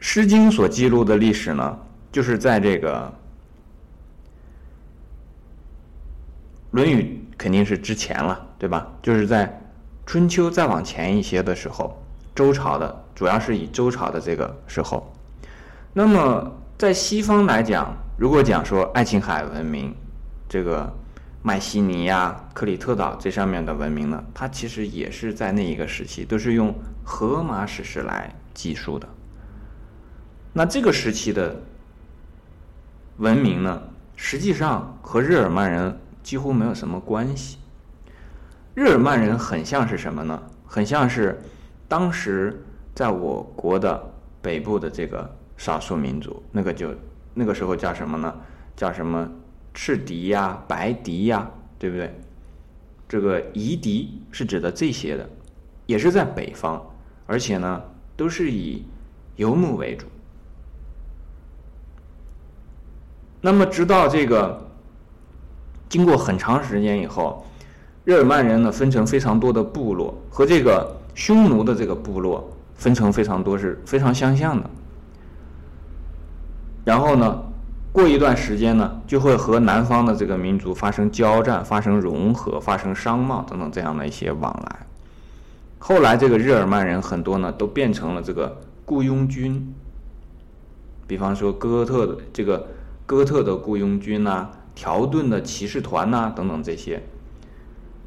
诗经》所记录的历史呢，就是在这个《论语》肯定是之前了，对吧？就是在春秋再往前一些的时候，周朝的主要是以周朝的这个时候。那么在西方来讲，如果讲说爱琴海文明，这个迈锡尼呀、克里特岛这上面的文明呢，它其实也是在那一个时期，都是用荷马史诗来记述的。那这个时期的文明呢，实际上和日耳曼人几乎没有什么关系。日耳曼人很像是什么呢？很像是当时在我国的北部的这个少数民族，那个就那个时候叫什么呢？叫什么赤狄呀、白狄呀，对不对？这个夷狄是指的这些的，也是在北方，而且呢，都是以游牧为主。那么，直到这个经过很长时间以后，日耳曼人呢分成非常多的部落，和这个匈奴的这个部落分成非常多，是非常相像的。然后呢，过一段时间呢，就会和南方的这个民族发生交战、发生融合、发生商贸等等这样的一些往来。后来，这个日耳曼人很多呢，都变成了这个雇佣军，比方说哥特的这个。哥特的雇佣军呐，条顿的骑士团呐，等等这些，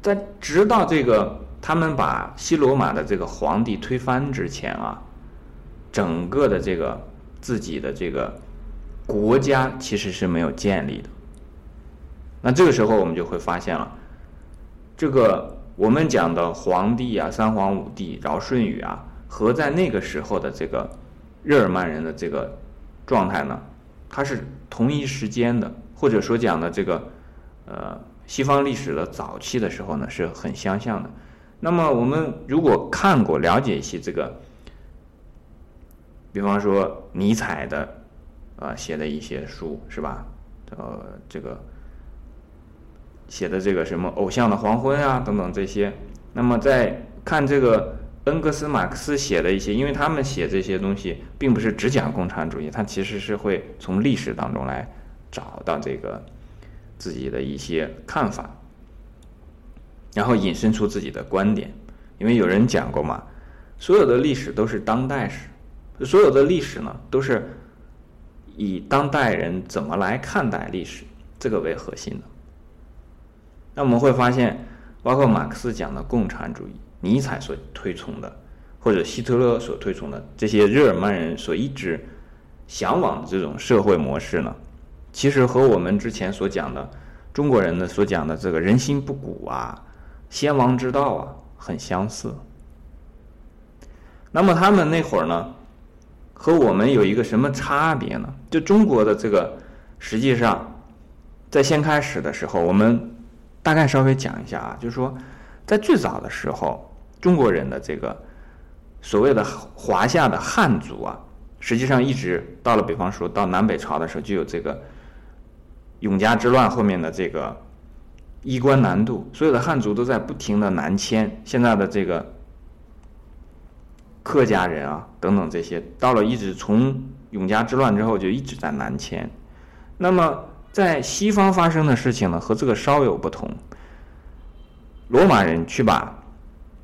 在直到这个他们把西罗马的这个皇帝推翻之前啊，整个的这个自己的这个国家其实是没有建立的。那这个时候我们就会发现了，这个我们讲的皇帝啊，三皇五帝、尧舜禹啊，和在那个时候的这个日耳曼人的这个状态呢？它是同一时间的，或者说讲的这个，呃，西方历史的早期的时候呢，是很相像的。那么我们如果看过、了解一些这个，比方说尼采的，啊，写的一些书是吧？呃，这个写的这个什么《偶像的黄昏》啊，等等这些。那么在看这个。恩格斯、马克思写的一些，因为他们写这些东西，并不是只讲共产主义，他其实是会从历史当中来找到这个自己的一些看法，然后引申出自己的观点。因为有人讲过嘛，所有的历史都是当代史，所有的历史呢，都是以当代人怎么来看待历史这个为核心的。那我们会发现，包括马克思讲的共产主义。尼采所推崇的，或者希特勒所推崇的这些日耳曼人所一直向往的这种社会模式呢，其实和我们之前所讲的中国人的所讲的这个人心不古啊、先王之道啊很相似。那么他们那会儿呢，和我们有一个什么差别呢？就中国的这个，实际上在先开始的时候，我们大概稍微讲一下啊，就是说在最早的时候。中国人的这个所谓的华夏的汉族啊，实际上一直到了，比方说到南北朝的时候，就有这个永嘉之乱后面的这个衣冠南渡，所有的汉族都在不停的南迁。现在的这个客家人啊等等这些，到了一直从永嘉之乱之后就一直在南迁。那么在西方发生的事情呢，和这个稍有不同。罗马人去把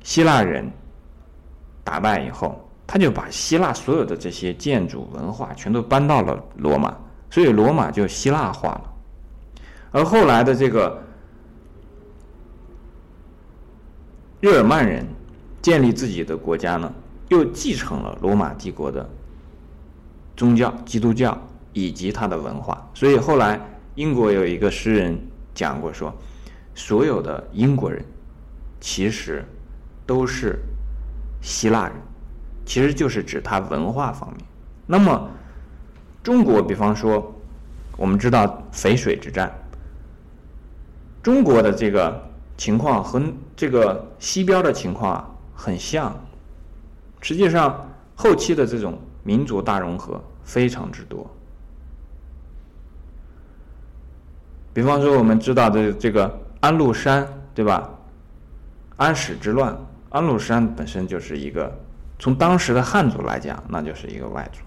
希腊人打败以后，他就把希腊所有的这些建筑文化全都搬到了罗马，所以罗马就希腊化了。而后来的这个日耳曼人建立自己的国家呢，又继承了罗马帝国的宗教基督教以及它的文化。所以后来英国有一个诗人讲过说，所有的英国人其实。都是希腊人，其实就是指他文化方面。那么，中国，比方说，我们知道淝水之战，中国的这个情况和这个西边的情况很像。实际上，后期的这种民族大融合非常之多。比方说，我们知道的这个安禄山，对吧？安史之乱。安禄山本身就是一个，从当时的汉族来讲，那就是一个外族。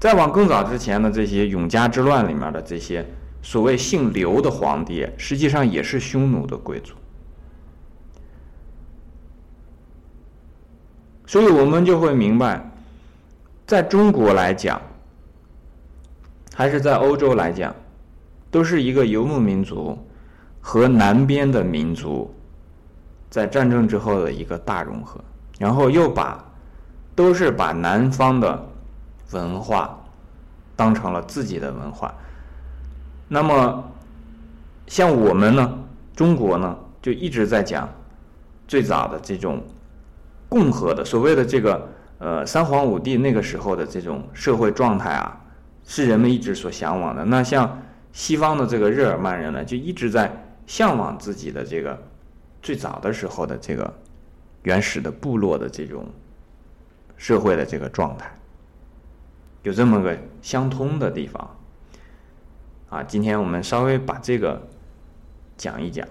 再往更早之前的这些永嘉之乱里面的这些所谓姓刘的皇帝，实际上也是匈奴的贵族。所以我们就会明白，在中国来讲，还是在欧洲来讲，都是一个游牧民族和南边的民族在战争之后的一个大融合，然后又把都是把南方的文化当成了自己的文化。那么，像我们呢，中国呢，就一直在讲最早的这种。共和的所谓的这个呃三皇五帝那个时候的这种社会状态啊，是人们一直所向往的。那像西方的这个日耳曼人呢，就一直在向往自己的这个最早的时候的这个原始的部落的这种社会的这个状态，有这么个相通的地方啊。今天我们稍微把这个讲一讲。